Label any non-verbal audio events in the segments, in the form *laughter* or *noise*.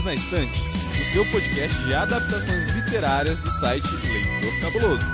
Perdidos na Estante, o seu podcast de adaptações literárias do site Leitor Cabuloso.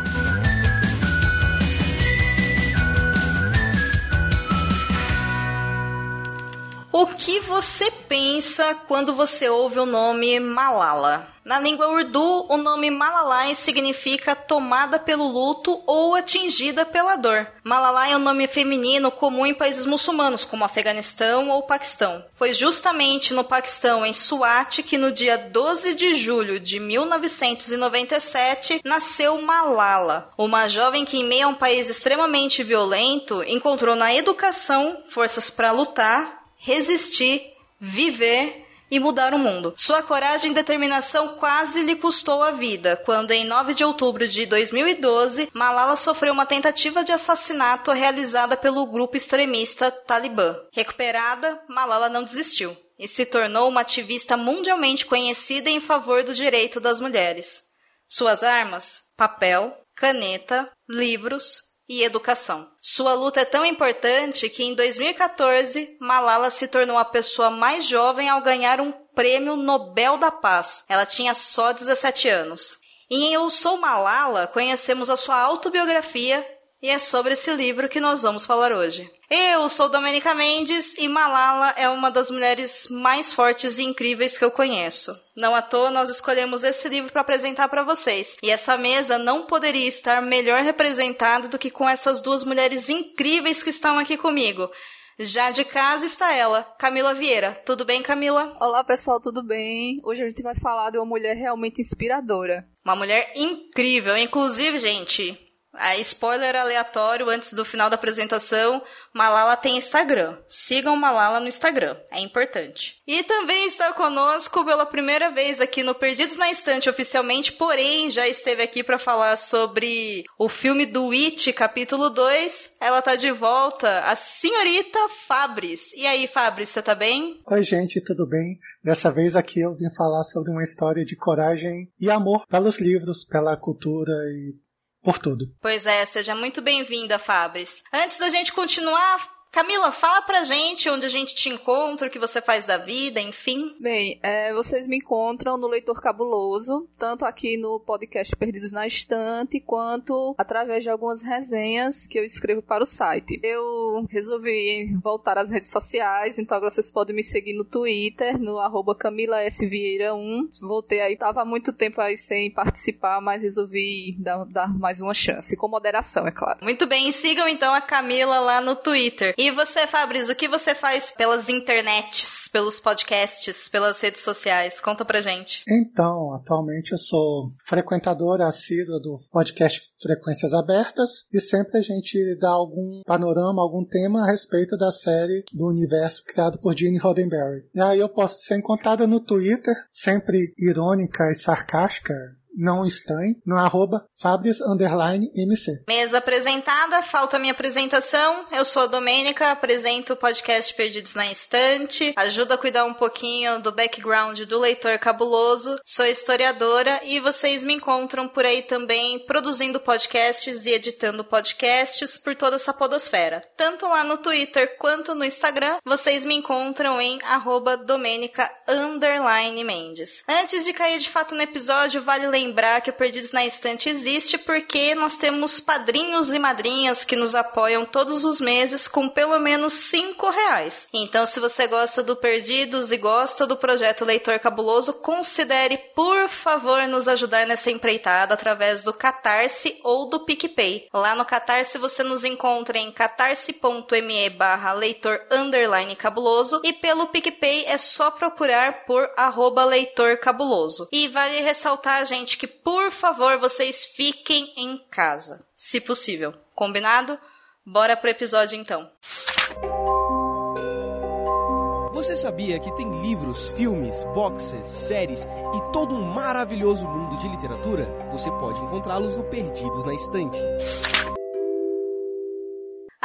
O que você pensa quando você ouve o nome Malala? Na língua urdu, o nome Malalai significa tomada pelo luto ou atingida pela dor. Malalai é um nome feminino comum em países muçulmanos, como Afeganistão ou Paquistão. Foi justamente no Paquistão, em Swat, que no dia 12 de julho de 1997 nasceu Malala, uma jovem que, em meio a um país extremamente violento, encontrou na educação forças para lutar resistir, viver e mudar o mundo. Sua coragem e determinação quase lhe custou a vida, quando em 9 de outubro de 2012, Malala sofreu uma tentativa de assassinato realizada pelo grupo extremista Talibã. Recuperada, Malala não desistiu e se tornou uma ativista mundialmente conhecida em favor do direito das mulheres. Suas armas: papel, caneta, livros, e educação. Sua luta é tão importante que em 2014 Malala se tornou a pessoa mais jovem ao ganhar um prêmio Nobel da Paz. Ela tinha só 17 anos. E em Eu Sou Malala conhecemos a sua autobiografia e é sobre esse livro que nós vamos falar hoje. Eu sou Domenica Mendes e Malala é uma das mulheres mais fortes e incríveis que eu conheço. Não à toa nós escolhemos esse livro para apresentar para vocês. E essa mesa não poderia estar melhor representada do que com essas duas mulheres incríveis que estão aqui comigo. Já de casa está ela, Camila Vieira. Tudo bem, Camila? Olá, pessoal, tudo bem? Hoje a gente vai falar de uma mulher realmente inspiradora. Uma mulher incrível. Inclusive, gente, a spoiler aleatório antes do final da apresentação, Malala tem Instagram. Sigam Malala no Instagram, é importante. E também está conosco pela primeira vez aqui no Perdidos na Estante oficialmente, porém já esteve aqui para falar sobre o filme do It, capítulo 2. Ela tá de volta, a senhorita Fabris. E aí, Fabris, você tá bem? Oi, gente, tudo bem? Dessa vez aqui eu vim falar sobre uma história de coragem e amor pelos livros, pela cultura e por tudo. Pois é, seja muito bem-vinda, Fabris. Antes da gente continuar, Camila, fala pra gente onde a gente te encontra, o que você faz da vida, enfim. Bem, é, vocês me encontram no Leitor Cabuloso, tanto aqui no podcast Perdidos na Estante, quanto através de algumas resenhas que eu escrevo para o site. Eu resolvi voltar às redes sociais, então agora vocês podem me seguir no Twitter, no arroba CamilaSVieira1. Voltei aí, tava há muito tempo aí sem participar, mas resolvi dar, dar mais uma chance, com moderação, é claro. Muito bem, sigam então a Camila lá no Twitter. E você, Fabrício, o que você faz pelas internets, pelos podcasts, pelas redes sociais? Conta pra gente. Então, atualmente eu sou frequentadora assídua do podcast Frequências Abertas e sempre a gente dá algum panorama, algum tema a respeito da série do universo criado por Gene Roddenberry. E aí eu posso ser encontrada no Twitter, sempre irônica e sarcástica, não estranhe, no arroba Fabris MC. Mesa apresentada, falta minha apresentação. Eu sou a Domênica, apresento o podcast Perdidos na Estante, ajuda a cuidar um pouquinho do background do leitor cabuloso. Sou historiadora e vocês me encontram por aí também produzindo podcasts e editando podcasts por toda essa podosfera. Tanto lá no Twitter quanto no Instagram, vocês me encontram em arroba Domênica Mendes. Antes de cair de fato no episódio, vale lembrar lembrar que o Perdidos na Estante existe porque nós temos padrinhos e madrinhas que nos apoiam todos os meses com pelo menos cinco reais. Então, se você gosta do Perdidos e gosta do projeto Leitor Cabuloso, considere, por favor, nos ajudar nessa empreitada através do Catarse ou do PicPay. Lá no Catarse você nos encontra em catarse.me barra leitor underline cabuloso e pelo PicPay é só procurar por arroba leitor cabuloso. E vale ressaltar, gente, que, por favor, vocês fiquem em casa, se possível. Combinado? Bora pro episódio então. Você sabia que tem livros, filmes, boxes, séries e todo um maravilhoso mundo de literatura? Você pode encontrá-los no Perdidos na Estante.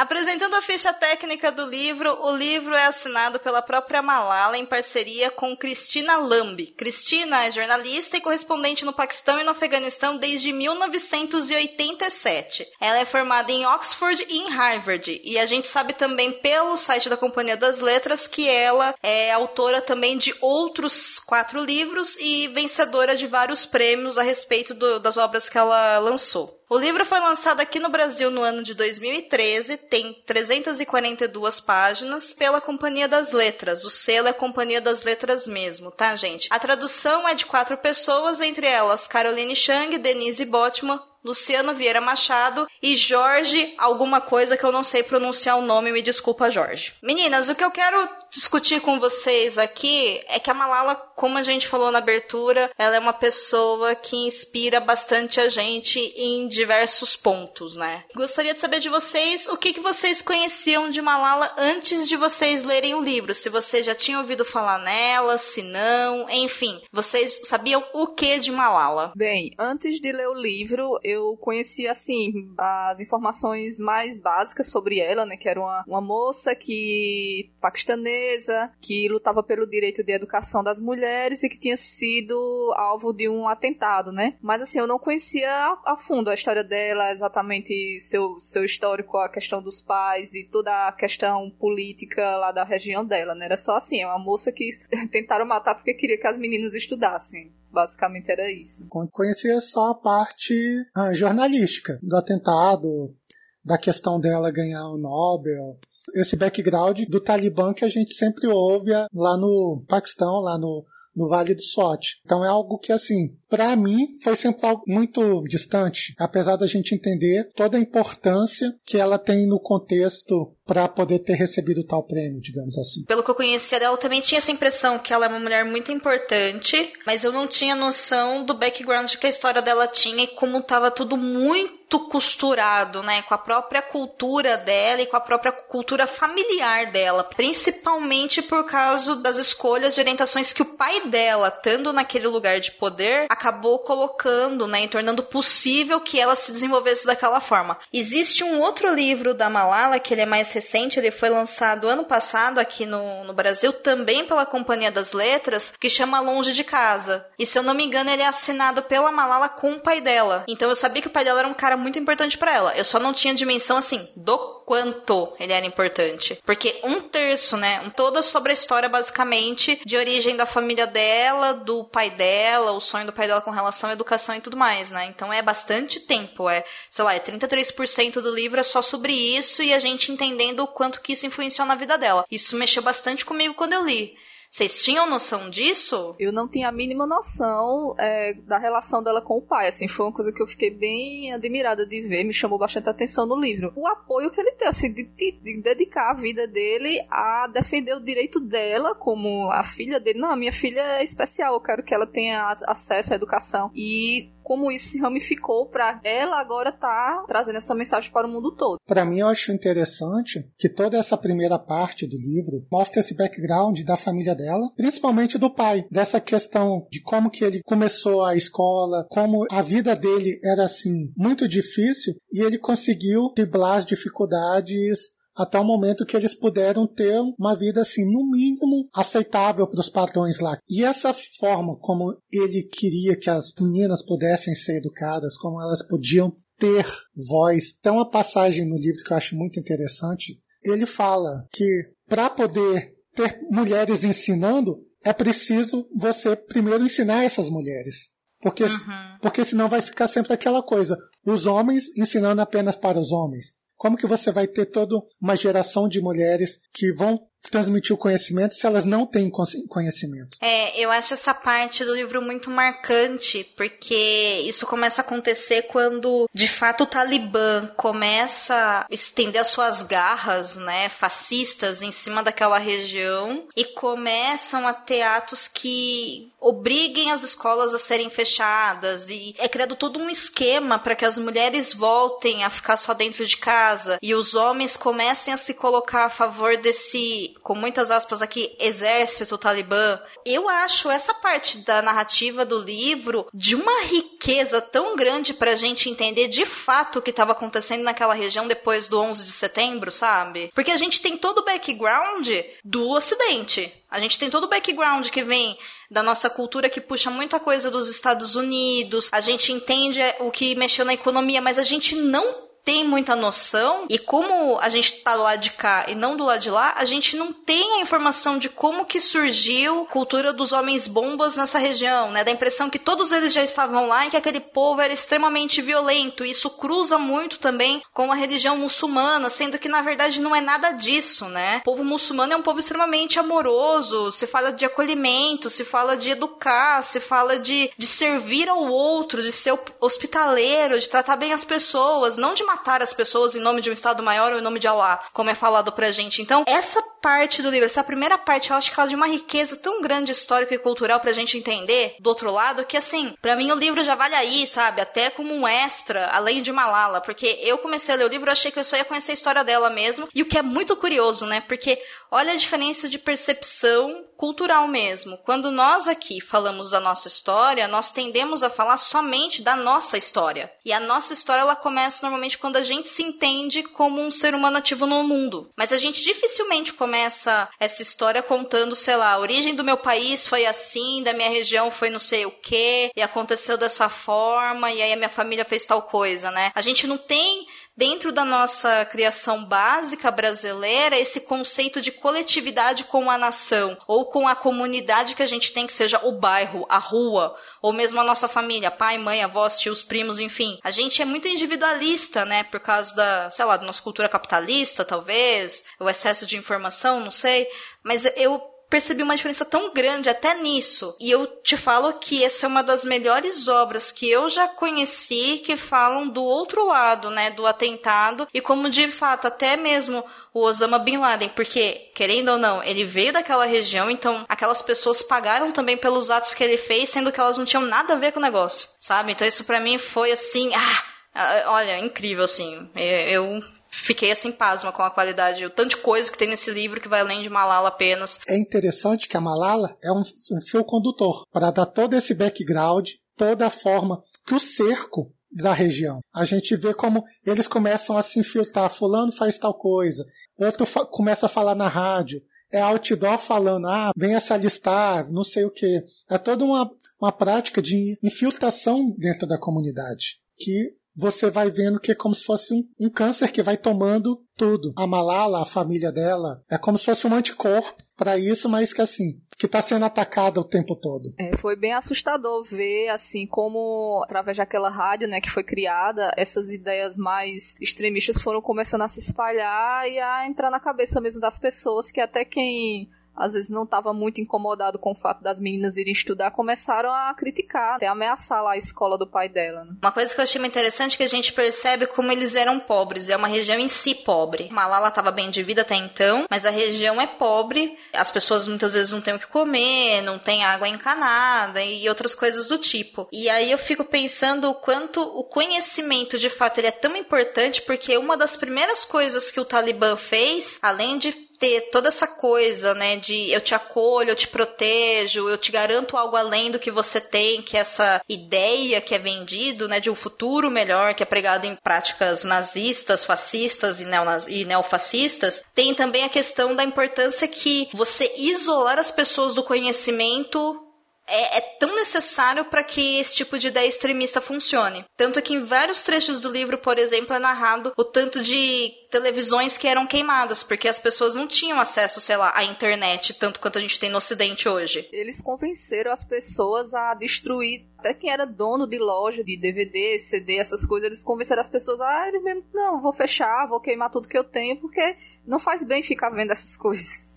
Apresentando a ficha técnica do livro, o livro é assinado pela própria Malala em parceria com Cristina Lambi. Cristina é jornalista e correspondente no Paquistão e no Afeganistão desde 1987. Ela é formada em Oxford e em Harvard, e a gente sabe também pelo site da Companhia das Letras que ela é autora também de outros quatro livros e vencedora de vários prêmios a respeito do, das obras que ela lançou. O livro foi lançado aqui no Brasil no ano de 2013, tem 342 páginas, pela Companhia das Letras. O selo é Companhia das Letras mesmo, tá, gente? A tradução é de quatro pessoas, entre elas Caroline Chang, Denise Botman, Luciano Vieira Machado e Jorge, alguma coisa que eu não sei pronunciar o nome, me desculpa, Jorge. Meninas, o que eu quero discutir com vocês aqui é que a Malala, como a gente falou na abertura, ela é uma pessoa que inspira bastante a gente em diversos pontos, né? Gostaria de saber de vocês o que, que vocês conheciam de Malala antes de vocês lerem o livro. Se vocês já tinham ouvido falar nela, se não, enfim. Vocês sabiam o que de Malala? Bem, antes de ler o livro, eu conheci, assim, as informações mais básicas sobre ela, né? Que era uma, uma moça que paquistanesa, que lutava pelo direito de educação das mulheres e que tinha sido alvo de um atentado, né? Mas, assim, eu não conhecia a, a fundo a história dela, exatamente seu, seu histórico, a questão dos pais e toda a questão política lá da região dela, né? Era só, assim, uma moça que *laughs* tentaram matar porque queria que as meninas estudassem. Basicamente era isso. Conhecia só a parte ah, jornalística do atentado, da questão dela ganhar o Nobel. Esse background do Talibã que a gente sempre ouve lá no Paquistão, lá no, no Vale do Sote. Então é algo que, assim, para mim foi sempre algo muito distante, apesar da gente entender toda a importância que ela tem no contexto para poder ter recebido tal prêmio, digamos assim. Pelo que eu conhecia dela, eu também tinha essa impressão que ela é uma mulher muito importante, mas eu não tinha noção do background que a história dela tinha e como estava tudo muito costurado, né, com a própria cultura dela e com a própria cultura familiar dela, principalmente por causa das escolhas de orientações que o pai dela, estando naquele lugar de poder, acabou colocando, né, e tornando possível que ela se desenvolvesse daquela forma. Existe um outro livro da Malala que ele é mais recente, ele foi lançado ano passado aqui no, no Brasil, também pela Companhia das Letras, que chama Longe de Casa. E se eu não me engano, ele é assinado pela Malala com o pai dela. Então eu sabia que o pai dela era um cara muito importante para ela. Eu só não tinha dimensão assim do quanto ele era importante. Porque um terço, né? Toda sobre a história, basicamente, de origem da família dela, do pai dela, o sonho do pai dela com relação à educação e tudo mais, né? Então é bastante tempo. É, sei lá, é 33% do livro é só sobre isso e a gente entendendo o quanto que isso influenciou na vida dela. Isso mexeu bastante comigo quando eu li. Vocês tinham noção disso? Eu não tinha a mínima noção é, da relação dela com o pai. Assim, foi uma coisa que eu fiquei bem admirada de ver, me chamou bastante atenção no livro. O apoio que ele tem, assim, de, de dedicar a vida dele a defender o direito dela como a filha dele. Não, a minha filha é especial, eu quero que ela tenha acesso à educação. E como isso se ramificou para ela agora tá trazendo essa mensagem para o mundo todo. Para mim, eu acho interessante que toda essa primeira parte do livro mostra esse background da família dela, principalmente do pai, dessa questão de como que ele começou a escola, como a vida dele era assim muito difícil e ele conseguiu driblar as dificuldades até o momento que eles puderam ter uma vida assim, no mínimo, aceitável para os padrões lá. E essa forma como ele queria que as meninas pudessem ser educadas, como elas podiam ter voz. Tem uma passagem no livro que eu acho muito interessante. Ele fala que para poder ter mulheres ensinando, é preciso você primeiro ensinar essas mulheres. Porque, uhum. porque senão vai ficar sempre aquela coisa: os homens ensinando apenas para os homens. Como que você vai ter toda uma geração de mulheres que vão transmitir o conhecimento se elas não têm conhecimento. É, eu acho essa parte do livro muito marcante, porque isso começa a acontecer quando, de fato, o Talibã começa a estender as suas garras, né, fascistas em cima daquela região e começam a ter atos que obriguem as escolas a serem fechadas e é criado todo um esquema para que as mulheres voltem a ficar só dentro de casa e os homens comecem a se colocar a favor desse com muitas aspas aqui, exército talibã, eu acho essa parte da narrativa do livro de uma riqueza tão grande pra gente entender de fato o que estava acontecendo naquela região depois do 11 de setembro, sabe? Porque a gente tem todo o background do Ocidente. A gente tem todo o background que vem da nossa cultura que puxa muita coisa dos Estados Unidos. A gente entende o que mexeu na economia, mas a gente não tem muita noção e como a gente tá do lado de cá e não do lado de lá, a gente não tem a informação de como que surgiu a cultura dos homens bombas nessa região, né? Da impressão que todos eles já estavam lá e que aquele povo era extremamente violento. Isso cruza muito também com a religião muçulmana, sendo que na verdade não é nada disso, né? O povo muçulmano é um povo extremamente amoroso, se fala de acolhimento, se fala de educar, se fala de, de servir ao outro, de ser hospitaleiro, de tratar bem as pessoas, não de matar as pessoas em nome de um Estado maior ou em nome de Allah, como é falado pra gente. Então, essa parte do livro, essa primeira parte, eu acho que ela é de uma riqueza tão grande histórica e cultural pra gente entender do outro lado, que assim, para mim o livro já vale aí, sabe? Até como um extra, além de Malala, porque eu comecei a ler o livro, eu achei que eu só ia conhecer a história dela mesmo, e o que é muito curioso, né? Porque olha a diferença de percepção cultural mesmo. Quando nós aqui falamos da nossa história, nós tendemos a falar somente da nossa história. E a nossa história ela começa normalmente quando a gente se entende como um ser humano ativo no mundo. Mas a gente dificilmente começa essa história contando, sei lá, a origem do meu país foi assim, da minha região foi não sei o que, e aconteceu dessa forma, e aí a minha família fez tal coisa, né? A gente não tem dentro da nossa criação básica brasileira esse conceito de coletividade com a nação ou com a comunidade que a gente tem, que seja o bairro, a rua, ou mesmo a nossa família, pai, mãe, avós, tios, primos, enfim. A gente é muito individualista, né, por causa da, sei lá, da nossa cultura capitalista, talvez, o excesso de informação, não sei. Mas eu percebi uma diferença tão grande até nisso. E eu te falo que essa é uma das melhores obras que eu já conheci que falam do outro lado, né, do atentado e como de fato até mesmo o Osama Bin Laden, porque querendo ou não, ele veio daquela região, então aquelas pessoas pagaram também pelos atos que ele fez, sendo que elas não tinham nada a ver com o negócio, sabe? Então isso para mim foi assim, ah, olha, incrível assim. Eu fiquei assim pasma com a qualidade, o tanto de coisa que tem nesse livro que vai além de Malala apenas. É interessante que a Malala é um, um fio condutor para dar todo esse background, toda a forma que o cerco da região. A gente vê como eles começam a se infiltrar, fulano faz tal coisa, outro começa a falar na rádio, é outdoor falando, ah, venha se alistar, não sei o que. É toda uma, uma prática de infiltração dentro da comunidade que você vai vendo que é como se fosse um, um câncer que vai tomando tudo. A Malala, a família dela, é como se fosse um anticorpo para isso, mas que assim, que está sendo atacada o tempo todo. É, foi bem assustador ver, assim, como através daquela rádio, né, que foi criada, essas ideias mais extremistas foram começando a se espalhar e a entrar na cabeça mesmo das pessoas, que até quem às vezes não estava muito incomodado com o fato das meninas irem estudar, começaram a criticar, até ameaçar lá a escola do pai dela. Né? Uma coisa que eu achei interessante é que a gente percebe como eles eram pobres, é uma região em si pobre. Malala estava bem de vida até então, mas a região é pobre, as pessoas muitas vezes não têm o que comer, não tem água encanada e outras coisas do tipo. E aí eu fico pensando o quanto o conhecimento de fato ele é tão importante, porque uma das primeiras coisas que o Talibã fez, além de ter toda essa coisa, né, de eu te acolho, eu te protejo, eu te garanto algo além do que você tem, que é essa ideia que é vendido, né, de um futuro melhor, que é pregado em práticas nazistas, fascistas e, neonaz e neofascistas, tem também a questão da importância que você isolar as pessoas do conhecimento é, é, tão necessário para que esse tipo de ideia extremista funcione. Tanto que em vários trechos do livro, por exemplo, é narrado o tanto de televisões que eram queimadas, porque as pessoas não tinham acesso, sei lá, à internet, tanto quanto a gente tem no Ocidente hoje. Eles convenceram as pessoas a destruir até quem era dono de loja de DVD, CD, essas coisas, eles convenceram as pessoas, ah, eles mesmo, não, vou fechar, vou queimar tudo que eu tenho, porque não faz bem ficar vendo essas *laughs* coisas.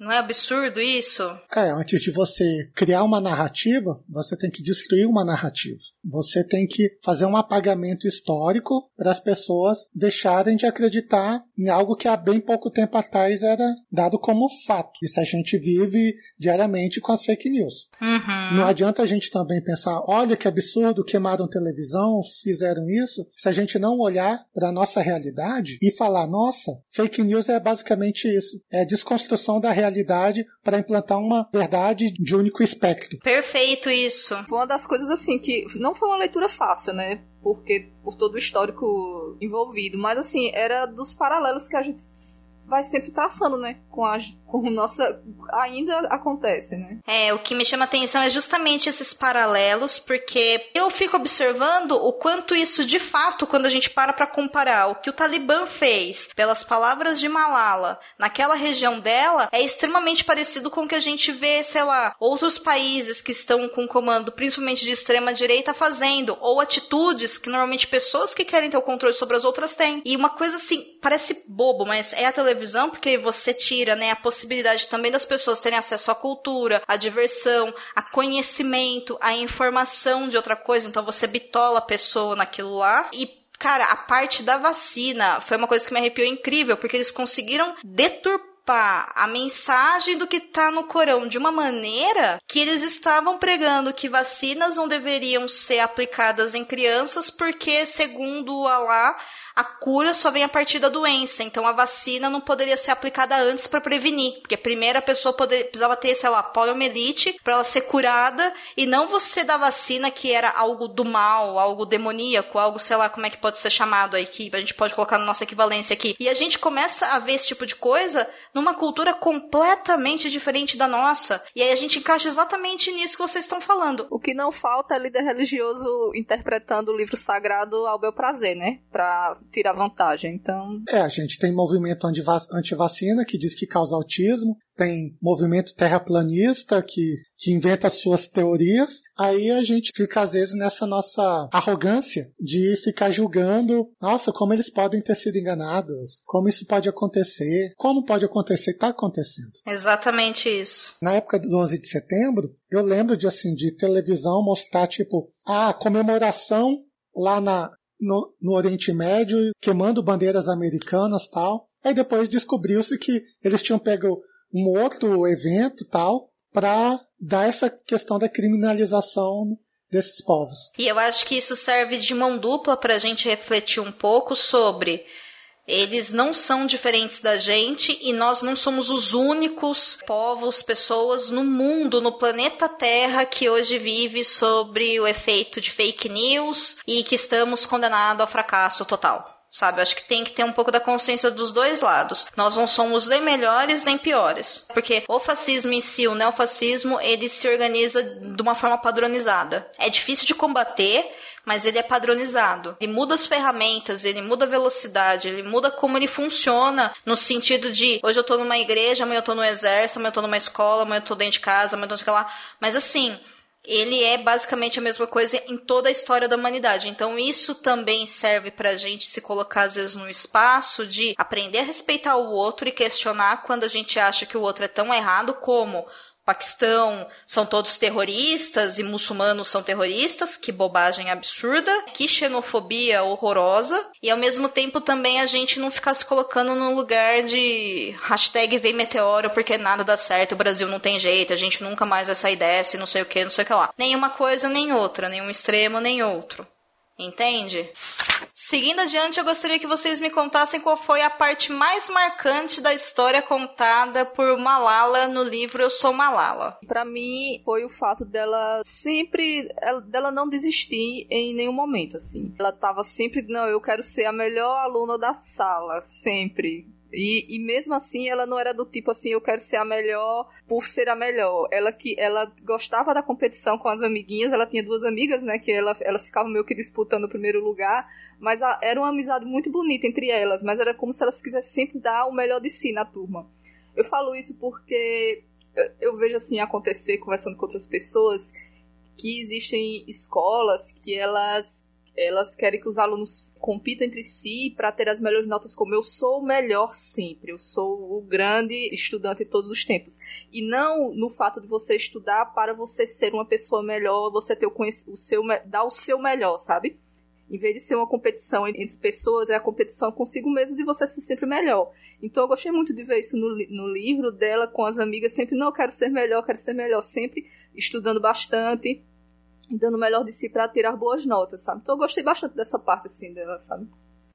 Não é absurdo isso? É, antes de você criar uma narrativa, você tem que destruir uma narrativa. Você tem que fazer um apagamento histórico para as pessoas deixarem de acreditar em algo que há bem pouco tempo atrás era dado como fato. Isso a gente vive diariamente com as fake news. Uhum. Não adianta a gente também pensar, olha que absurdo, queimaram televisão, fizeram isso, se a gente não olhar para a nossa realidade e falar, nossa, fake news é basicamente isso, é desconstrução da realidade para implantar uma verdade de único espectro. Perfeito isso. Foi uma das coisas assim que não foi uma leitura fácil, né? Porque por todo o histórico envolvido, mas assim, era dos paralelos que a gente vai sempre traçando, né? Com a com nossa. Ainda acontece, né? É, o que me chama atenção é justamente esses paralelos, porque eu fico observando o quanto isso de fato, quando a gente para para comparar o que o Talibã fez pelas palavras de Malala naquela região dela, é extremamente parecido com o que a gente vê, sei lá, outros países que estão com comando, principalmente de extrema direita, fazendo, ou atitudes que normalmente pessoas que querem ter o controle sobre as outras têm. E uma coisa assim, parece bobo, mas é a televisão, porque você tira, né, a possibilidade também das pessoas terem acesso à cultura, à diversão, a conhecimento, à informação de outra coisa. Então você bitola a pessoa naquilo lá e Cara, a parte da vacina foi uma coisa que me arrepiou incrível, porque eles conseguiram deturpar a mensagem do que tá no Corão de uma maneira que eles estavam pregando que vacinas não deveriam ser aplicadas em crianças porque, segundo Allah, a cura só vem a partir da doença. Então a vacina não poderia ser aplicada antes para prevenir, porque primeiro a pessoa poder, precisava ter, sei lá, poliomielite para ela ser curada e não você dar vacina que era algo do mal, algo demoníaco, algo, sei lá, como é que pode ser chamado aí, que a gente pode colocar na nossa equivalência aqui. E a gente começa a ver esse tipo de coisa numa cultura completamente diferente da nossa. E aí a gente encaixa exatamente nisso que vocês estão falando. O que não falta é líder religioso interpretando o livro sagrado ao bel prazer, né? Pra tirar vantagem. Então. É, a gente tem movimento anti-vacina que diz que causa autismo, tem movimento terraplanista que, que inventa suas teorias, aí a gente fica às vezes nessa nossa arrogância de ficar julgando, nossa, como eles podem ter sido enganados, como isso pode acontecer, como pode acontecer, está acontecendo. Exatamente isso. Na época do 11 de setembro, eu lembro de assim de televisão mostrar tipo a comemoração lá na no, no Oriente Médio, queimando bandeiras americanas tal. Aí depois descobriu-se que eles tinham pego um outro evento tal para dar essa questão da criminalização desses povos. E eu acho que isso serve de mão dupla para a gente refletir um pouco sobre eles não são diferentes da gente e nós não somos os únicos povos, pessoas no mundo, no planeta Terra que hoje vive sobre o efeito de fake news e que estamos condenados ao fracasso total sabe? Acho que tem que ter um pouco da consciência dos dois lados. Nós não somos nem melhores nem piores, porque o fascismo em si, o neofascismo, ele se organiza de uma forma padronizada. É difícil de combater, mas ele é padronizado. Ele muda as ferramentas, ele muda a velocidade, ele muda como ele funciona, no sentido de hoje eu tô numa igreja, amanhã eu tô no exército, amanhã eu tô numa escola, amanhã eu tô dentro de casa, amanhã eu tô sei lá. Mas assim, ele é basicamente a mesma coisa em toda a história da humanidade. Então, isso também serve para a gente se colocar, às vezes, no espaço de aprender a respeitar o outro e questionar quando a gente acha que o outro é tão errado como Paquistão são todos terroristas e muçulmanos são terroristas, que bobagem absurda, que xenofobia horrorosa, e ao mesmo tempo também a gente não ficar se colocando no lugar de hashtag vem meteoro porque nada dá certo, o Brasil não tem jeito, a gente nunca mais vai sair dessa e não sei o que, não sei o que lá. Nenhuma coisa nem outra, nenhum extremo nem outro. Entende? Seguindo adiante, eu gostaria que vocês me contassem qual foi a parte mais marcante da história contada por Malala no livro Eu Sou Malala. Para mim, foi o fato dela sempre, dela não desistir em nenhum momento, assim. Ela tava sempre, não, eu quero ser a melhor aluna da sala, sempre. E, e mesmo assim, ela não era do tipo assim, eu quero ser a melhor por ser a melhor. Ela que ela gostava da competição com as amiguinhas, ela tinha duas amigas, né, que ela, elas ficavam meio que disputando o primeiro lugar, mas a, era uma amizade muito bonita entre elas, mas era como se elas quisessem sempre dar o melhor de si na turma. Eu falo isso porque eu, eu vejo assim acontecer conversando com outras pessoas que existem escolas que elas elas querem que os alunos compitam entre si para ter as melhores notas, como eu sou o melhor sempre, eu sou o grande estudante de todos os tempos. E não no fato de você estudar para você ser uma pessoa melhor, você ter o, o seu dar o seu melhor, sabe? Em vez de ser uma competição entre pessoas, é a competição consigo mesmo de você ser sempre melhor. Então eu gostei muito de ver isso no, no livro dela com as amigas, sempre, não, quero ser melhor, quero ser melhor, sempre estudando bastante e dando o melhor de si para tirar boas notas, sabe? Então eu gostei bastante dessa parte, assim, dela, sabe?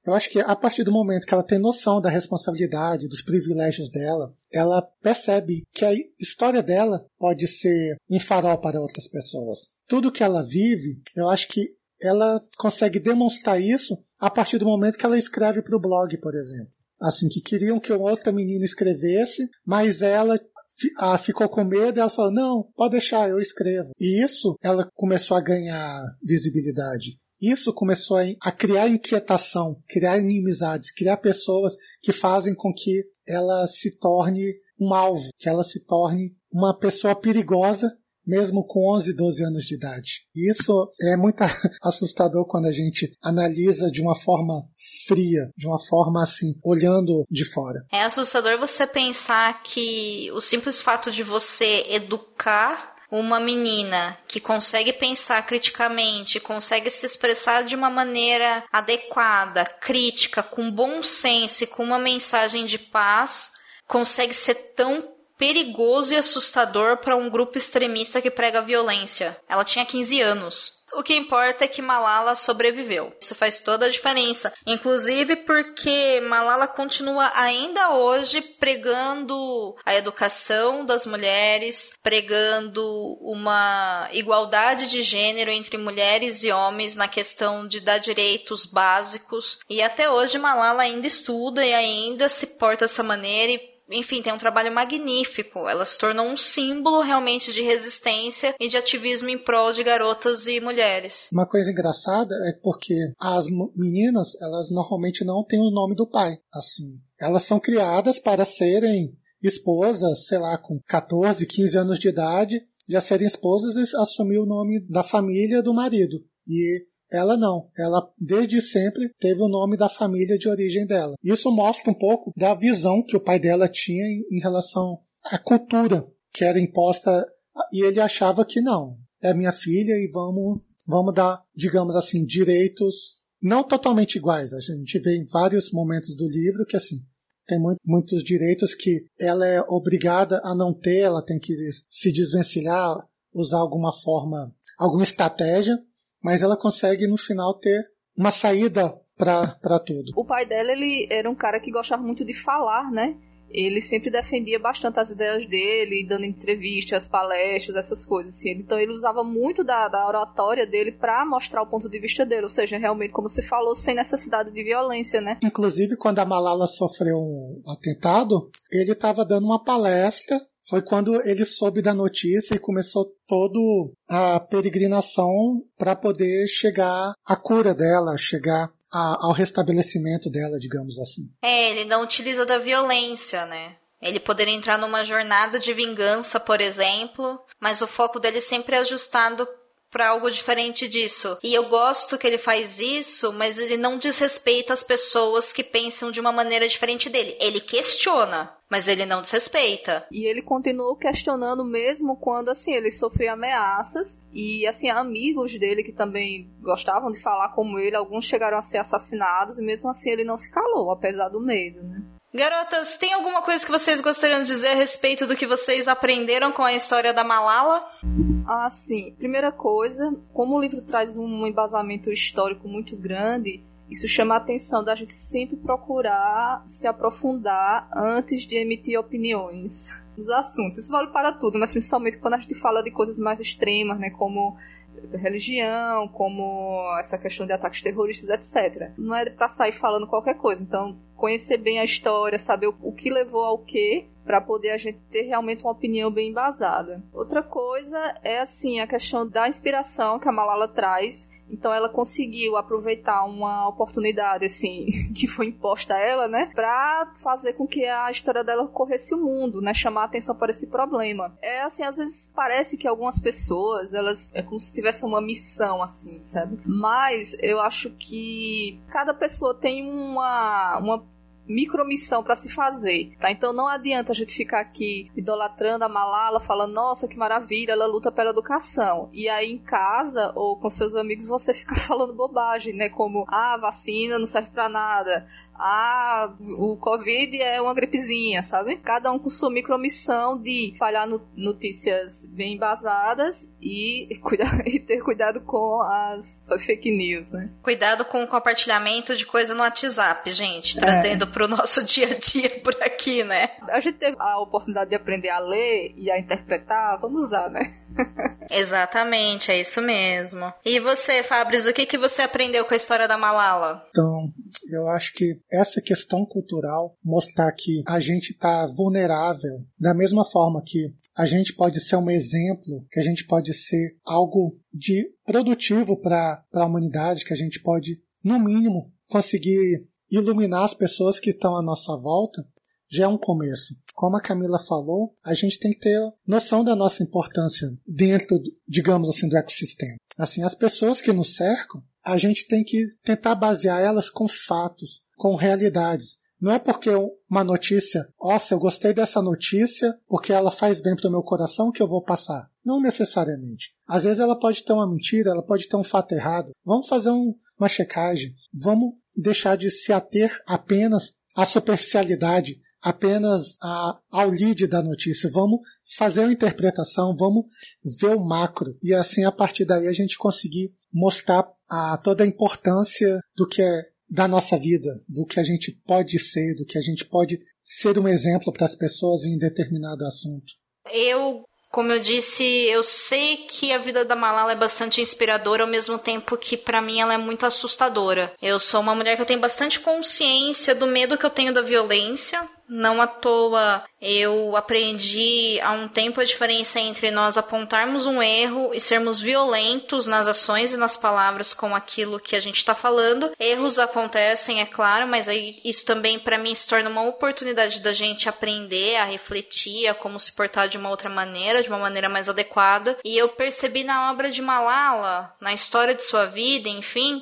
Eu acho que a partir do momento que ela tem noção da responsabilidade, dos privilégios dela, ela percebe que a história dela pode ser um farol para outras pessoas. Tudo que ela vive, eu acho que ela consegue demonstrar isso a partir do momento que ela escreve para o blog, por exemplo. Assim, que queriam que outra menina escrevesse, mas ela ah, ficou com medo e ela falou: Não, pode deixar, eu escrevo. E isso ela começou a ganhar visibilidade. Isso começou a criar inquietação, criar inimizades, criar pessoas que fazem com que ela se torne um alvo, que ela se torne uma pessoa perigosa mesmo com 11, 12 anos de idade. Isso é muito *laughs* assustador quando a gente analisa de uma forma fria, de uma forma assim, olhando de fora. É assustador você pensar que o simples fato de você educar uma menina que consegue pensar criticamente, consegue se expressar de uma maneira adequada, crítica, com bom senso e com uma mensagem de paz, consegue ser tão perigoso e assustador para um grupo extremista que prega violência. Ela tinha 15 anos. O que importa é que Malala sobreviveu. Isso faz toda a diferença. Inclusive porque Malala continua ainda hoje pregando a educação das mulheres, pregando uma igualdade de gênero entre mulheres e homens na questão de dar direitos básicos. E até hoje Malala ainda estuda e ainda se porta dessa maneira e enfim, tem um trabalho magnífico. Ela se tornou um símbolo realmente de resistência e de ativismo em prol de garotas e mulheres. Uma coisa engraçada é porque as meninas, elas normalmente não têm o nome do pai, assim. Elas são criadas para serem esposas, sei lá, com 14, 15 anos de idade, já serem esposas e assumir o nome da família do marido. E ela não. Ela, desde sempre, teve o nome da família de origem dela. Isso mostra um pouco da visão que o pai dela tinha em relação à cultura que era imposta. E ele achava que não. É minha filha e vamos, vamos dar, digamos assim, direitos não totalmente iguais. A gente vê em vários momentos do livro que, assim, tem muito, muitos direitos que ela é obrigada a não ter, ela tem que se desvencilhar, usar alguma forma, alguma estratégia mas ela consegue no final ter uma saída para tudo. O pai dela, ele era um cara que gostava muito de falar, né? Ele sempre defendia bastante as ideias dele, dando entrevistas, palestras, essas coisas assim. Então ele usava muito da, da oratória dele para mostrar o ponto de vista dele, ou seja, realmente, como você falou, sem necessidade de violência, né? Inclusive, quando a Malala sofreu um atentado, ele estava dando uma palestra foi quando ele soube da notícia e começou toda a peregrinação para poder chegar à cura dela, chegar a, ao restabelecimento dela, digamos assim. É, ele não utiliza da violência, né? Ele poderia entrar numa jornada de vingança, por exemplo, mas o foco dele sempre é ajustado para algo diferente disso. E eu gosto que ele faz isso, mas ele não desrespeita as pessoas que pensam de uma maneira diferente dele. Ele questiona, mas ele não desrespeita. E ele continuou questionando mesmo quando assim ele sofria ameaças e assim amigos dele que também gostavam de falar como ele, alguns chegaram a ser assassinados e mesmo assim ele não se calou, apesar do medo, né? Garotas, tem alguma coisa que vocês gostariam de dizer a respeito do que vocês aprenderam com a história da Malala? Ah, sim. Primeira coisa, como o livro traz um embasamento histórico muito grande, isso chama a atenção da gente sempre procurar se aprofundar antes de emitir opiniões nos assuntos. Isso vale para tudo, mas principalmente quando a gente fala de coisas mais extremas, né, como religião, como essa questão de ataques terroristas, etc. Não é para sair falando qualquer coisa. Então, conhecer bem a história, saber o que levou ao que, para poder a gente ter realmente uma opinião bem embasada. Outra coisa é assim a questão da inspiração que a Malala traz Então ela conseguiu aproveitar uma oportunidade assim *laughs* que foi imposta a ela, né, para fazer com que a história dela corresse o mundo, né, chamar a atenção para esse problema. É assim, às vezes parece que algumas pessoas, elas é como se tivesse uma missão assim, sabe? Mas eu acho que cada pessoa tem uma uma micromissão para se fazer, tá? Então não adianta a gente ficar aqui idolatrando a Malala, falando, nossa, que maravilha, ela luta pela educação. E aí em casa ou com seus amigos você fica *laughs* falando bobagem, né? Como, ah, vacina não serve para nada ah, o Covid é uma gripezinha, sabe? Cada um com sua micromissão de falhar no, notícias bem embasadas e, *laughs* cuidar, e ter cuidado com as fake news, né? Cuidado com o compartilhamento de coisa no WhatsApp, gente, trazendo é. pro nosso *laughs* dia a dia por aqui, né? A gente teve a oportunidade de aprender a ler e a interpretar, vamos usar, né? *laughs* Exatamente, é isso mesmo. E você, Fabris, o que, que você aprendeu com a história da Malala? Então, eu acho que essa questão cultural, mostrar que a gente está vulnerável, da mesma forma que a gente pode ser um exemplo, que a gente pode ser algo de produtivo para a humanidade, que a gente pode, no mínimo, conseguir iluminar as pessoas que estão à nossa volta, já é um começo. Como a Camila falou, a gente tem que ter noção da nossa importância dentro, digamos assim, do ecossistema. Assim, as pessoas que nos cercam, a gente tem que tentar basear elas com fatos, com realidades. Não é porque uma notícia, nossa, eu gostei dessa notícia porque ela faz bem para o meu coração que eu vou passar. Não necessariamente. Às vezes ela pode ter uma mentira, ela pode ter um fato errado. Vamos fazer um, uma checagem. Vamos deixar de se ater apenas à superficialidade, apenas a, ao lead da notícia. Vamos fazer uma interpretação, vamos ver o macro. E assim, a partir daí, a gente conseguir mostrar a, toda a importância do que é da nossa vida, do que a gente pode ser, do que a gente pode ser um exemplo para as pessoas em determinado assunto. Eu como eu disse, eu sei que a vida da Malala é bastante inspiradora, ao mesmo tempo que para mim ela é muito assustadora. Eu sou uma mulher que eu tenho bastante consciência do medo que eu tenho da violência, não à toa eu aprendi há um tempo a diferença entre nós apontarmos um erro e sermos violentos nas ações e nas palavras com aquilo que a gente está falando. Erros acontecem, é claro, mas aí isso também para mim se torna uma oportunidade da gente aprender a refletir, a como se portar de uma outra maneira, de uma maneira mais adequada. E eu percebi na obra de Malala, na história de sua vida, enfim,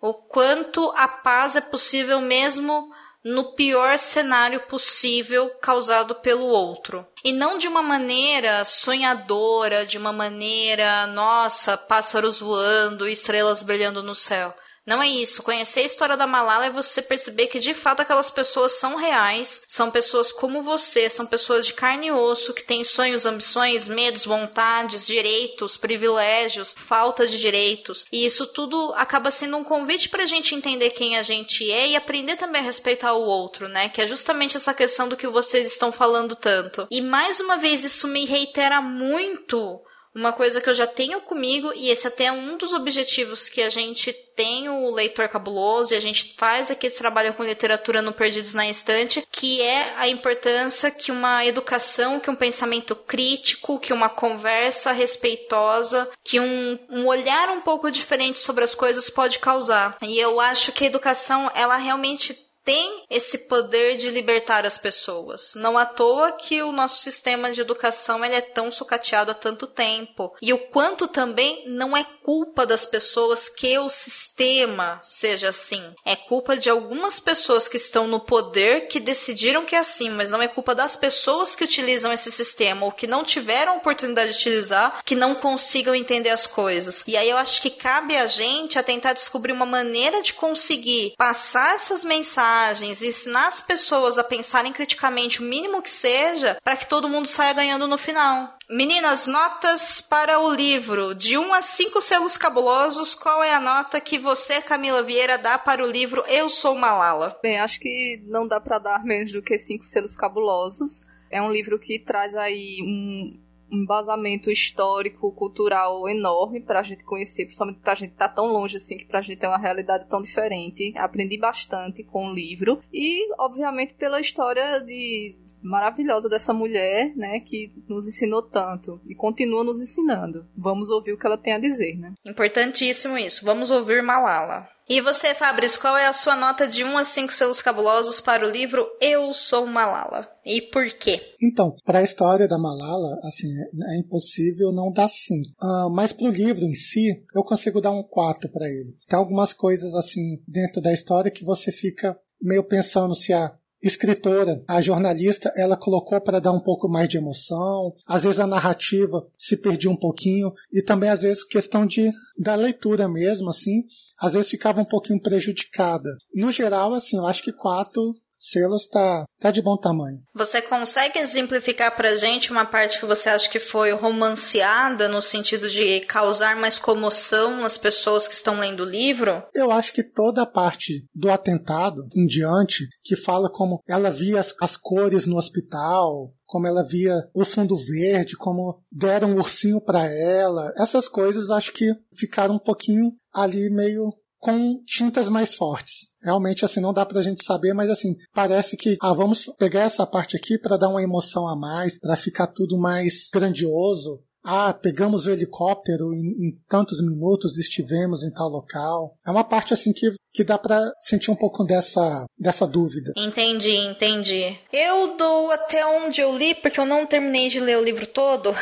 o quanto a paz é possível mesmo no pior cenário possível causado pelo outro. E não de uma maneira sonhadora, de uma maneira, nossa, pássaros voando, estrelas brilhando no céu. Não é isso. Conhecer a história da Malala é você perceber que de fato aquelas pessoas são reais, são pessoas como você, são pessoas de carne e osso que têm sonhos, ambições, medos, vontades, direitos, privilégios, falta de direitos. E isso tudo acaba sendo um convite para a gente entender quem a gente é e aprender também a respeitar o outro, né? Que é justamente essa questão do que vocês estão falando tanto. E mais uma vez isso me reitera muito uma coisa que eu já tenho comigo, e esse até é um dos objetivos que a gente tem o leitor cabuloso, e a gente faz aqui esse trabalho com literatura no Perdidos na Estante, que é a importância que uma educação, que um pensamento crítico, que uma conversa respeitosa, que um, um olhar um pouco diferente sobre as coisas pode causar. E eu acho que a educação, ela realmente tem esse poder de libertar as pessoas. Não à toa que o nosso sistema de educação ele é tão sucateado há tanto tempo. E o quanto também não é culpa das pessoas que o sistema seja assim. É culpa de algumas pessoas que estão no poder que decidiram que é assim, mas não é culpa das pessoas que utilizam esse sistema ou que não tiveram oportunidade de utilizar, que não consigam entender as coisas. E aí eu acho que cabe a gente a tentar descobrir uma maneira de conseguir passar essas mensagens mensagens, ensinar as pessoas a pensarem criticamente o mínimo que seja, para que todo mundo saia ganhando no final. Meninas, notas para o livro. De 1 a 5 selos cabulosos, qual é a nota que você, Camila Vieira, dá para o livro Eu Sou Malala? Bem, acho que não dá para dar menos do que 5 selos cabulosos. É um livro que traz aí um, embasamento histórico, cultural enorme para a gente conhecer, principalmente para a gente estar tá tão longe assim, que para a gente ter uma realidade tão diferente. Aprendi bastante com o livro e, obviamente, pela história de maravilhosa dessa mulher, né, que nos ensinou tanto e continua nos ensinando. Vamos ouvir o que ela tem a dizer, né? Importantíssimo isso. Vamos ouvir Malala. E você, Fabrício, qual é a sua nota de 1 a 5 selos cabulosos para o livro Eu Sou Malala? E por quê? Então, para a história da Malala, assim, é, impossível não dar 5. Uh, mas para o livro em si, eu consigo dar um 4 para ele. Tem algumas coisas, assim, dentro da história que você fica meio pensando se a escritora, a jornalista, ela colocou para dar um pouco mais de emoção. Às vezes a narrativa se perdia um pouquinho e também às vezes questão de da leitura mesmo, assim às vezes ficava um pouquinho prejudicada. No geral, assim, eu acho que quatro selos tá, tá de bom tamanho. Você consegue exemplificar pra gente uma parte que você acha que foi romanceada no sentido de causar mais comoção nas pessoas que estão lendo o livro? Eu acho que toda a parte do atentado em diante, que fala como ela via as, as cores no hospital, como ela via o fundo verde, como deram um ursinho para ela. Essas coisas acho que ficaram um pouquinho ali meio com tintas mais fortes. Realmente, assim, não dá pra gente saber, mas assim, parece que, ah, vamos pegar essa parte aqui para dar uma emoção a mais, para ficar tudo mais grandioso. Ah, pegamos o helicóptero em, em, tantos minutos, estivemos em tal local. É uma parte assim que, que dá para sentir um pouco dessa, dessa dúvida. Entendi, entendi. Eu dou até onde eu li, porque eu não terminei de ler o livro todo,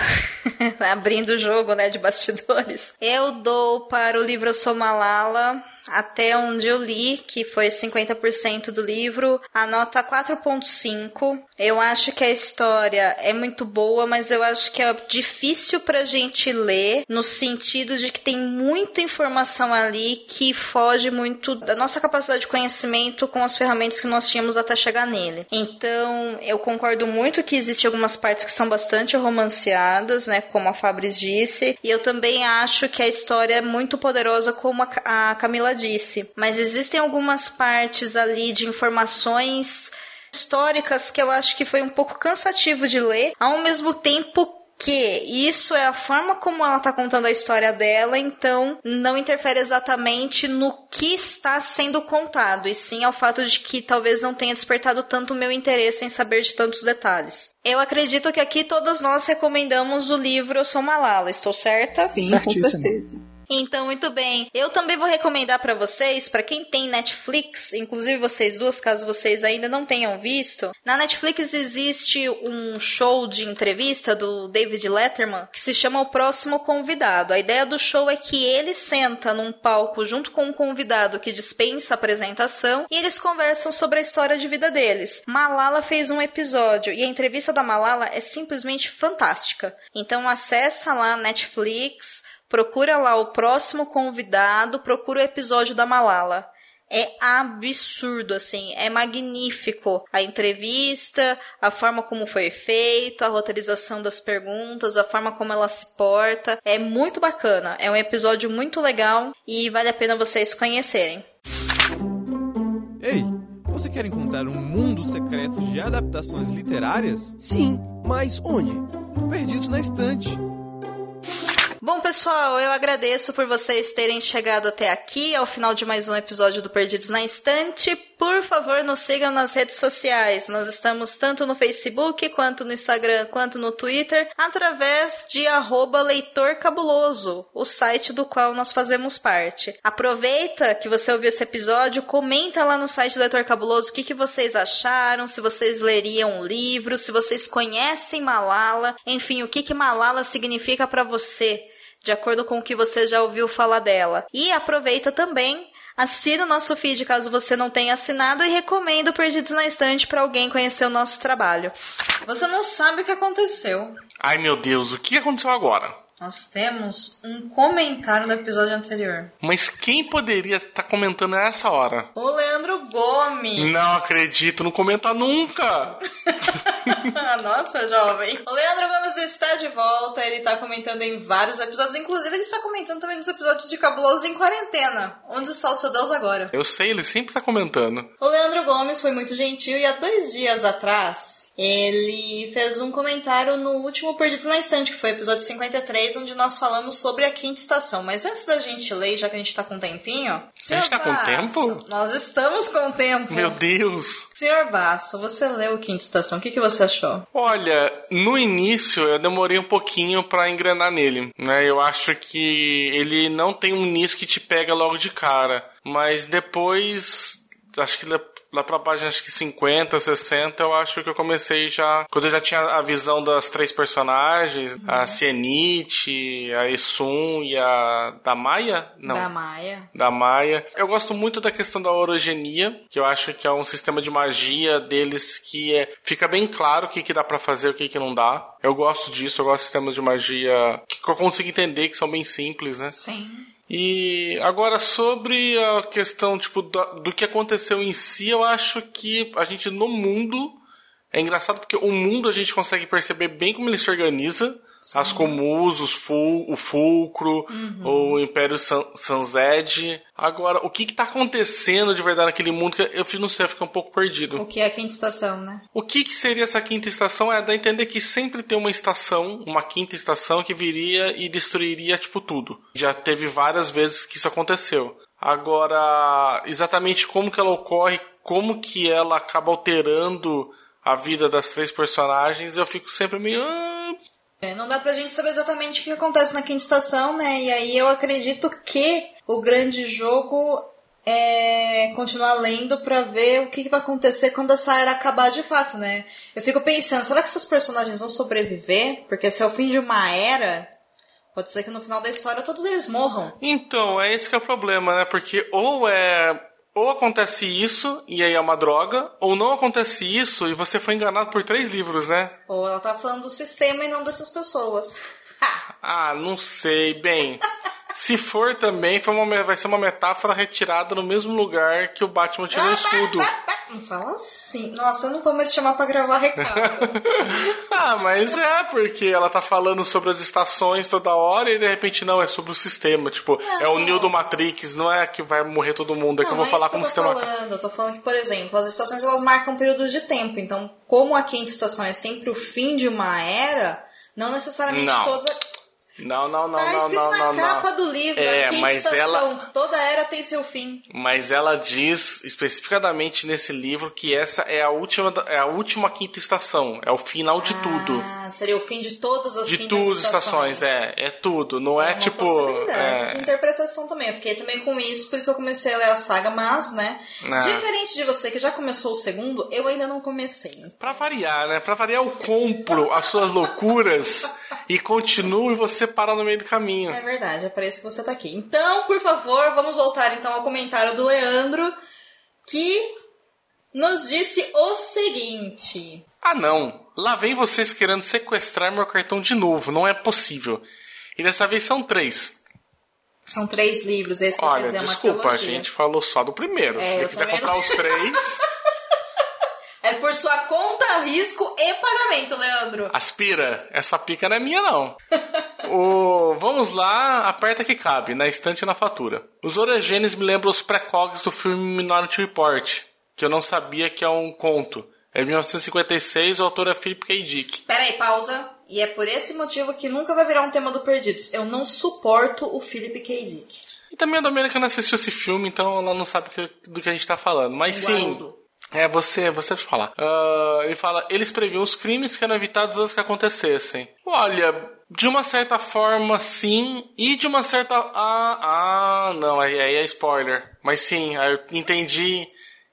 *laughs* abrindo o jogo, né, de bastidores. Eu dou para o livro Somalala até onde eu li, que foi 50% do livro, a nota 4.5. Eu acho que a história é muito boa, mas eu acho que é difícil pra gente ler, no sentido de que tem muita informação ali que foge muito da nossa capacidade de conhecimento com as ferramentas que nós tínhamos até chegar nele. Então, eu concordo muito que existem algumas partes que são bastante romanceadas, né, como a Fabris disse, e eu também acho que a história é muito poderosa, como a Camila disse, mas existem algumas partes ali de informações históricas que eu acho que foi um pouco cansativo de ler, ao mesmo tempo que isso é a forma como ela está contando a história dela, então não interfere exatamente no que está sendo contado, e sim ao fato de que talvez não tenha despertado tanto o meu interesse em saber de tantos detalhes. Eu acredito que aqui todas nós recomendamos o livro Eu Sou Malala, estou certa? Sim, com certeza. Então, muito bem. Eu também vou recomendar para vocês, para quem tem Netflix, inclusive vocês duas, caso vocês ainda não tenham visto, na Netflix existe um show de entrevista do David Letterman que se chama O Próximo Convidado. A ideia do show é que ele senta num palco junto com um convidado que dispensa a apresentação e eles conversam sobre a história de vida deles. Malala fez um episódio e a entrevista da Malala é simplesmente fantástica. Então acessa lá Netflix, Procura lá o próximo convidado, procura o episódio da Malala. É absurdo, assim, é magnífico. A entrevista, a forma como foi feito, a roteirização das perguntas, a forma como ela se porta. É muito bacana. É um episódio muito legal e vale a pena vocês conhecerem. Ei, você quer encontrar um mundo secreto de adaptações literárias? Sim, mas onde? Perdidos na estante. Bom, pessoal, eu agradeço por vocês terem chegado até aqui, ao final de mais um episódio do Perdidos na Estante. Por favor, nos sigam nas redes sociais. Nós estamos tanto no Facebook, quanto no Instagram, quanto no Twitter, através de leitorcabuloso, o site do qual nós fazemos parte. Aproveita que você ouviu esse episódio, comenta lá no site do Leitor Cabuloso o que, que vocês acharam, se vocês leriam o livro, se vocês conhecem Malala, enfim, o que, que Malala significa para você de acordo com o que você já ouviu falar dela. E aproveita também Assina o nosso feed caso você não tenha assinado e recomendo Perdidos na Estante para alguém conhecer o nosso trabalho. Você não sabe o que aconteceu. Ai meu Deus, o que aconteceu agora? Nós temos um comentário do episódio anterior. Mas quem poderia estar tá comentando nessa hora? O Leandro Gomes. Não acredito, não comenta nunca. *laughs* Nossa, jovem. O Leandro Gomes está de volta, ele está comentando em vários episódios, inclusive ele está comentando também nos episódios de Cabuloso em Quarentena. Onde está o seu Deus agora? Eu sei, ele sempre está comentando. O Leandro Gomes foi muito gentil e há dois dias atrás Ele fez um comentário no último Perdidos na Estante, que foi o episódio 53, onde nós falamos sobre a quinta estação. Mas antes da gente ler, já que a gente tá com um tempinho. A gente tá com Basso, tempo? Nós estamos com tempo. Meu Deus. Senhor Basso, você leu Quinta Estação, o que, que você achou? Olha, no início eu demorei um pouquinho pra engrenar nele, né? Eu acho que ele não tem um início que te pega logo de cara, mas depois acho que lá- pra página acho que 50, 60, eu acho que eu comecei já. Quando eu já tinha a visão das três personagens, a Cienite, a Esun e a da Maia? Não. Da Maia. da Maia. Eu gosto muito da questão da orogenia, que eu acho que é um sistema de magia deles que é, fica bem claro o que, que dá pra fazer e o que, que não dá. Eu gosto disso, eu gosto de sistemas de magia que eu consigo entender que são bem simples, né? Sim. E agora sobre a questão tipo do, do que aconteceu em si, eu acho que a gente no mundo é engraçado porque o mundo a gente consegue perceber bem como ele se organiza. As comuns, os ful, o fulcro, o Império San, Sanzed. Agora, o que que tá acontecendo de verdade naquele mundo? que Eu não sei, eu fico um pouco perdido. O que é a quinta estação, né? O que, que seria essa quinta estação? É dar a entender que sempre tem uma estação, uma quinta estação, que viria e destruiria, tipo, tudo. Já teve várias vezes que isso aconteceu. Agora, exatamente como que ela ocorre, como que ela acaba alterando a vida das três personagens, eu fico sempre meio. "Ah, É, não dá pra gente saber exatamente o que acontece na quinta estação, né? E aí eu acredito que o grande jogo é continuar lendo pra ver o que que vai acontecer quando essa era acabar de fato, né? Eu fico pensando, será que esses personagens vão sobreviver? Porque se é o fim de uma era, pode ser que no final da história todos eles morram. Então, é esse que é o problema, né? Porque ou é. Ou acontece isso e aí é uma droga, ou não acontece isso e você foi enganado por três livros, né? Ou ela tá falando do sistema e não dessas pessoas. Ah, não sei. Bem, se for também, foi uma, vai ser uma metáfora retirada no mesmo lugar que o Batman tirou o escudo. *laughs* Não fala assim. Nossa, eu não vou mais te chamar pra gravar recado. *laughs* Ah, mas é, porque ela tá falando sobre as estações toda hora e de repente não, é sobre o sistema. Tipo, é o Neo do Matrix, não é que vai morrer todo mundo, é que eu Não, vou falar isso como eu sistema. tô falando. Eu tô falando que, por exemplo, as estações elas marcam períodos de tempo. Então, como a quinta estação é sempre o fim de uma era, não necessariamente Não. todos. Não, não, não, tá não, escrito não, na não, capa não. do livro, É, a quinta mas estação. ela- Toda era tem seu fim. Mas ela diz especificadamente nesse livro que essa é a última, é a última quinta estação, é o final de tudo. Ah, seria o fim de todas as De quintas tudo, estações, é, é tudo. Não é, uma tipo. possibilidade de É, interpretação também. Eu fiquei também com isso, por isso que eu comecei a ler a saga, mas, né? É. Diferente de você que já começou o segundo, eu ainda não comecei. Pra variar, né? Pra variar, eu compro as suas loucuras *laughs* e continuo e você para no meio do caminho. É verdade, é para isso que você tá aqui. Então, por favor, vamos voltar então ao comentário do Leandro, que nos disse o seguinte. Ah, não. Lá vem vocês querendo sequestrar meu cartão de novo. Não é possível. E dessa vez são três. São três livros, esse Olha, dizer é uma desculpa, a gente falou só do primeiro. É, Se eu você quiser comprar não- os três, *laughs* É por sua conta, risco e pagamento, Leandro. aspira. Essa pica não é minha, não. o... Vamos lá, aperta que cabe, na estante e na fatura. Os Orogenes me lembram os precogs do filme Minority Report, que eu não sabia que é um conto. É de 1956, o autor é Philip K. Dick. Peraí, pausa. E é por esse motivo que nunca vai virar um tema do Perdidos. Eu não suporto o Philip K. Dick. E também a Domênica não assistiu esse filme, então ela não sabe do que a gente tá falando. Mas sim. É, você, você falar. Ah, ele fala, eles previam os crimes que eram evitados antes que acontecessem. Olha, de uma certa forma, sim. E de uma certa. Ah, ah, não, aí, aí é spoiler. Mas sim, aí eu entendi.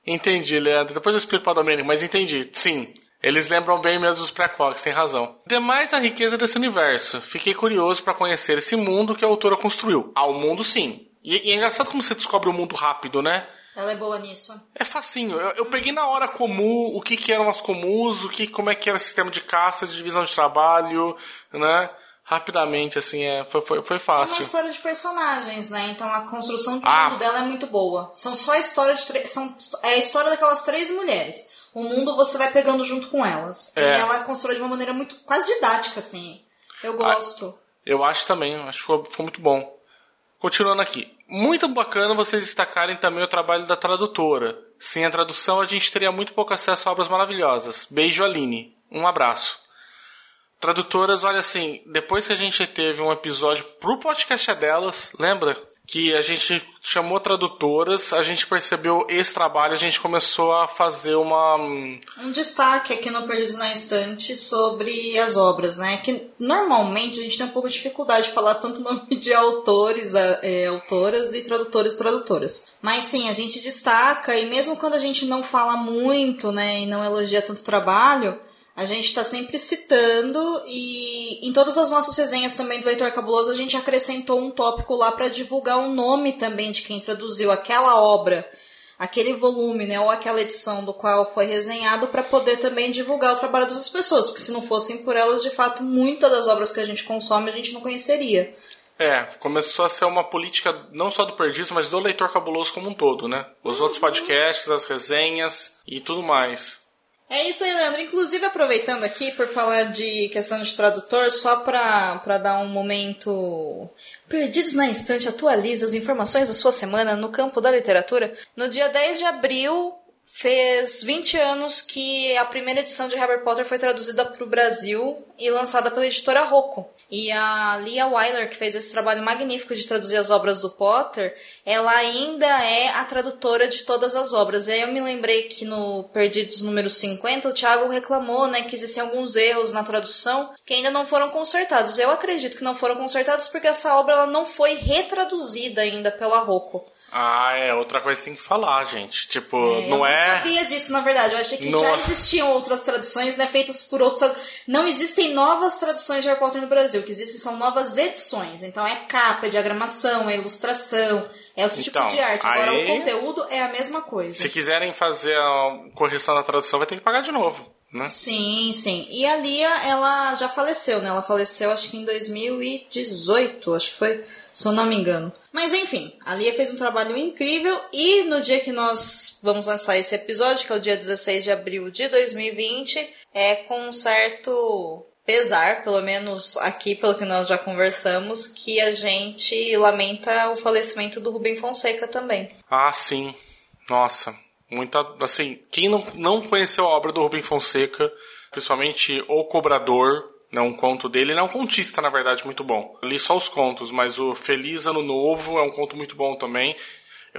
Entendi, Leandro. Depois eu explico pra Domênica, mas entendi. Sim. Eles lembram bem mesmo dos precogs, tem razão. Demais da riqueza desse universo. Fiquei curioso pra conhecer esse mundo que a autora construiu. Ao mundo, sim. E, e é engraçado como você descobre o mundo rápido, né? Ela é boa nisso. É facinho. Eu, eu peguei na hora comum o que, que eram as comuns, o que, como é que era o sistema de caça, de divisão de trabalho, né? Rapidamente, assim, é, foi, foi, foi É uma fácil. história de personagens, né? Então a construção do Ah. mundo dela é muito boa. São só história de. São é a história daquelas três mulheres. O mundo você vai pegando junto com elas. E É. ela constrói de uma maneira muito quase didática, assim. Eu gosto. Eu acho também, acho que ficou, ficou muito bom. Continuando aqui. Muito bacana vocês destacarem também o trabalho da tradutora. Sem a tradução, a gente teria muito pouco acesso a obras maravilhosas. Beijo, Aline. um abraço. Tradutoras, olha assim, depois que a gente teve um episódio pro podcast é delas, lembra? Que a gente chamou tradutoras, a gente percebeu esse trabalho, a gente começou a fazer uma. Um destaque aqui no Perdidos na Estante sobre as obras, né? Que normalmente a gente tem um pouco de dificuldade de falar tanto nome de autores, é, autoras e tradutores tradutoras. Mas sim, a gente destaca, e mesmo quando a gente não fala muito, né, e não elogia tanto trabalho a gente está sempre citando e em todas as nossas resenhas também do Leitor Cabuloso a gente acrescentou um tópico lá para divulgar o nome também de quem traduziu aquela obra, aquele volume, né, ou aquela edição do qual foi resenhado para poder também divulgar o trabalho dessas pessoas, porque se não fossem por elas, de fato, muitas das obras que a gente consome a gente não conheceria. É, começou a ser uma política não só do Perdido, mas do Leitor Cabuloso como um todo, né? Os outros podcasts, as resenhas e tudo mais. É isso aí, Leandro. Inclusive, aproveitando aqui por falar de questão de tradutor, só para dar um momento. Perdidos na Instante atualiza as informações da sua semana no campo da literatura. No dia 10 de abril, fez 20 anos que a primeira edição de Harry Potter foi traduzida para o Brasil e lançada pela editora Rocco. E a Leah Weiler, que fez esse trabalho magnífico de traduzir as obras do Potter, ela ainda é a tradutora de todas as obras. E aí eu me lembrei que no Perdidos número 50, o Thiago reclamou né, que existem alguns erros na tradução que ainda não foram consertados. Eu acredito que não foram consertados porque essa obra ela não foi retraduzida ainda pela Rocco. Ah, é outra coisa que tem que falar, gente. Tipo, é, não é. Eu não sabia disso, na verdade. Eu achei que não... já existiam outras traduções, né, feitas por outros. Não existem novas traduções de Harry Potter no Brasil. O que existem são novas edições. Então é capa, é diagramação, é ilustração, é outro tipo então, tipo de arte. Agora aí... o conteúdo é a mesma coisa. Se quiserem fazer a correção da tradução, vai ter que pagar de novo. Né? Sim, sim. E a Lia, ela já faleceu, né? Ela faleceu acho que em 2018, acho que foi, se eu não me engano. Mas enfim, a Lia fez um trabalho incrível e no dia que nós vamos lançar esse episódio, que é o dia 16 de abril de 2020, é com um certo pesar, pelo menos aqui, pelo que nós já conversamos, que a gente lamenta o falecimento do Rubem Fonseca também. Ah, sim. Nossa, muita. Assim, quem não, não conheceu a obra do Rubem Fonseca, principalmente O Cobrador, né, um conto dele. Ele é um contista, na verdade, muito bom. Eu li só os contos, mas o Feliz Ano Novo é um conto muito bom também.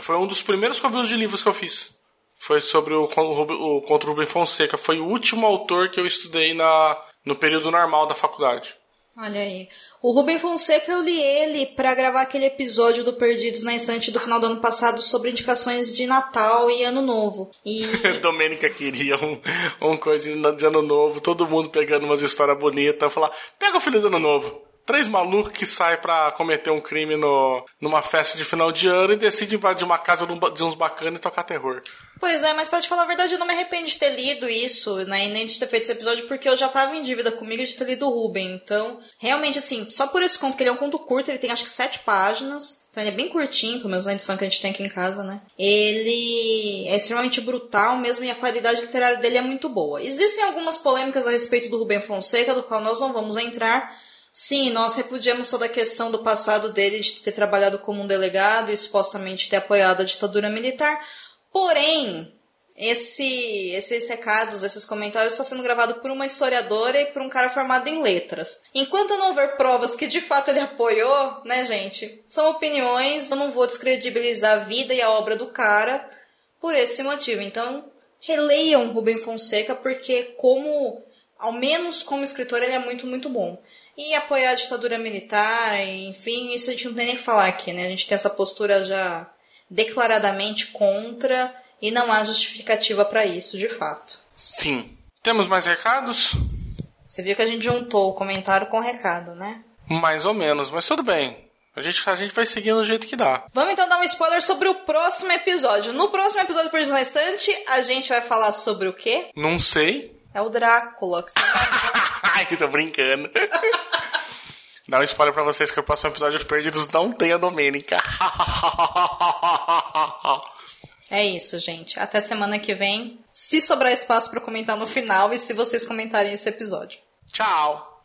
Foi um dos primeiros convios de livros que eu fiz. Foi sobre o, o, o conto Rubem Fonseca. Foi o último autor que eu estudei na, no período normal da faculdade. Olha aí. O Rubem Fonseca, eu li ele para gravar aquele episódio do Perdidos na Estante do final do ano passado sobre indicações de Natal e Ano Novo. E... *laughs* Domênica queria um, um coisa de Ano Novo, todo mundo pegando umas histórias bonitas, falar, pega o filho do Ano Novo. Três malucos que saem para cometer um crime no, numa festa de final de ano e decidem invadir uma casa de uns bacanas e tocar terror. Pois é, mas pra te falar a verdade, eu não me arrependo de ter lido isso, né? E nem de ter feito esse episódio, porque eu já tava em dívida comigo de ter lido o Ruben. Então, realmente, assim, só por esse conto, que ele é um conto curto, ele tem acho que sete páginas. Então ele é bem curtinho, pelo menos na edição que a gente tem aqui em casa, né? Ele é extremamente brutal mesmo e a qualidade literária dele é muito boa. Existem algumas polêmicas a respeito do Rubem Fonseca, do qual nós não vamos entrar. Sim, nós repudiamos toda a questão do passado dele de ter trabalhado como um delegado e supostamente ter apoiado a ditadura militar. Porém, esse, esses recados, esses comentários está sendo gravado por uma historiadora e por um cara formado em letras. Enquanto não houver provas que de fato ele apoiou, né, gente? São opiniões, eu não vou descredibilizar a vida e a obra do cara por esse motivo. Então, releiam Rubem Fonseca porque como ao menos como escritor ele é muito muito bom. E apoiar a ditadura militar, enfim, isso a gente não tem nem que falar aqui, né? A gente tem essa postura já declaradamente contra e não há justificativa para isso, de fato. Sim. Temos mais recados? Você viu que a gente juntou o comentário com o recado, né? Mais ou menos, mas tudo bem. A gente, a gente vai seguindo do jeito que dá. Vamos então dar um spoiler sobre o próximo episódio. No próximo episódio Perdido na Estante, a gente vai falar sobre o quê? Não sei. É o Drácula. Que você *laughs* Ai, tô brincando. *laughs* Dá um spoiler pra vocês que o próximo episódio de Perdidos não tem a Domênica. É isso, gente. Até semana que vem. Se sobrar espaço para comentar no final e se vocês comentarem esse episódio. Tchau.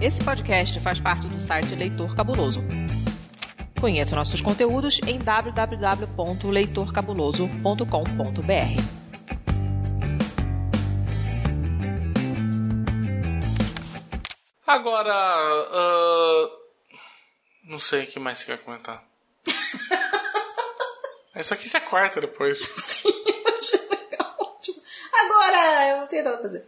Esse podcast faz parte do site Leitor Cabuloso. Conheça nossos conteúdos em www.leitorcabuloso.com.br. Agora, uh, não sei o que mais você quer comentar. *laughs* Isso aqui você corta depois. Sim, ótimo. Agora, eu vou tentar fazer.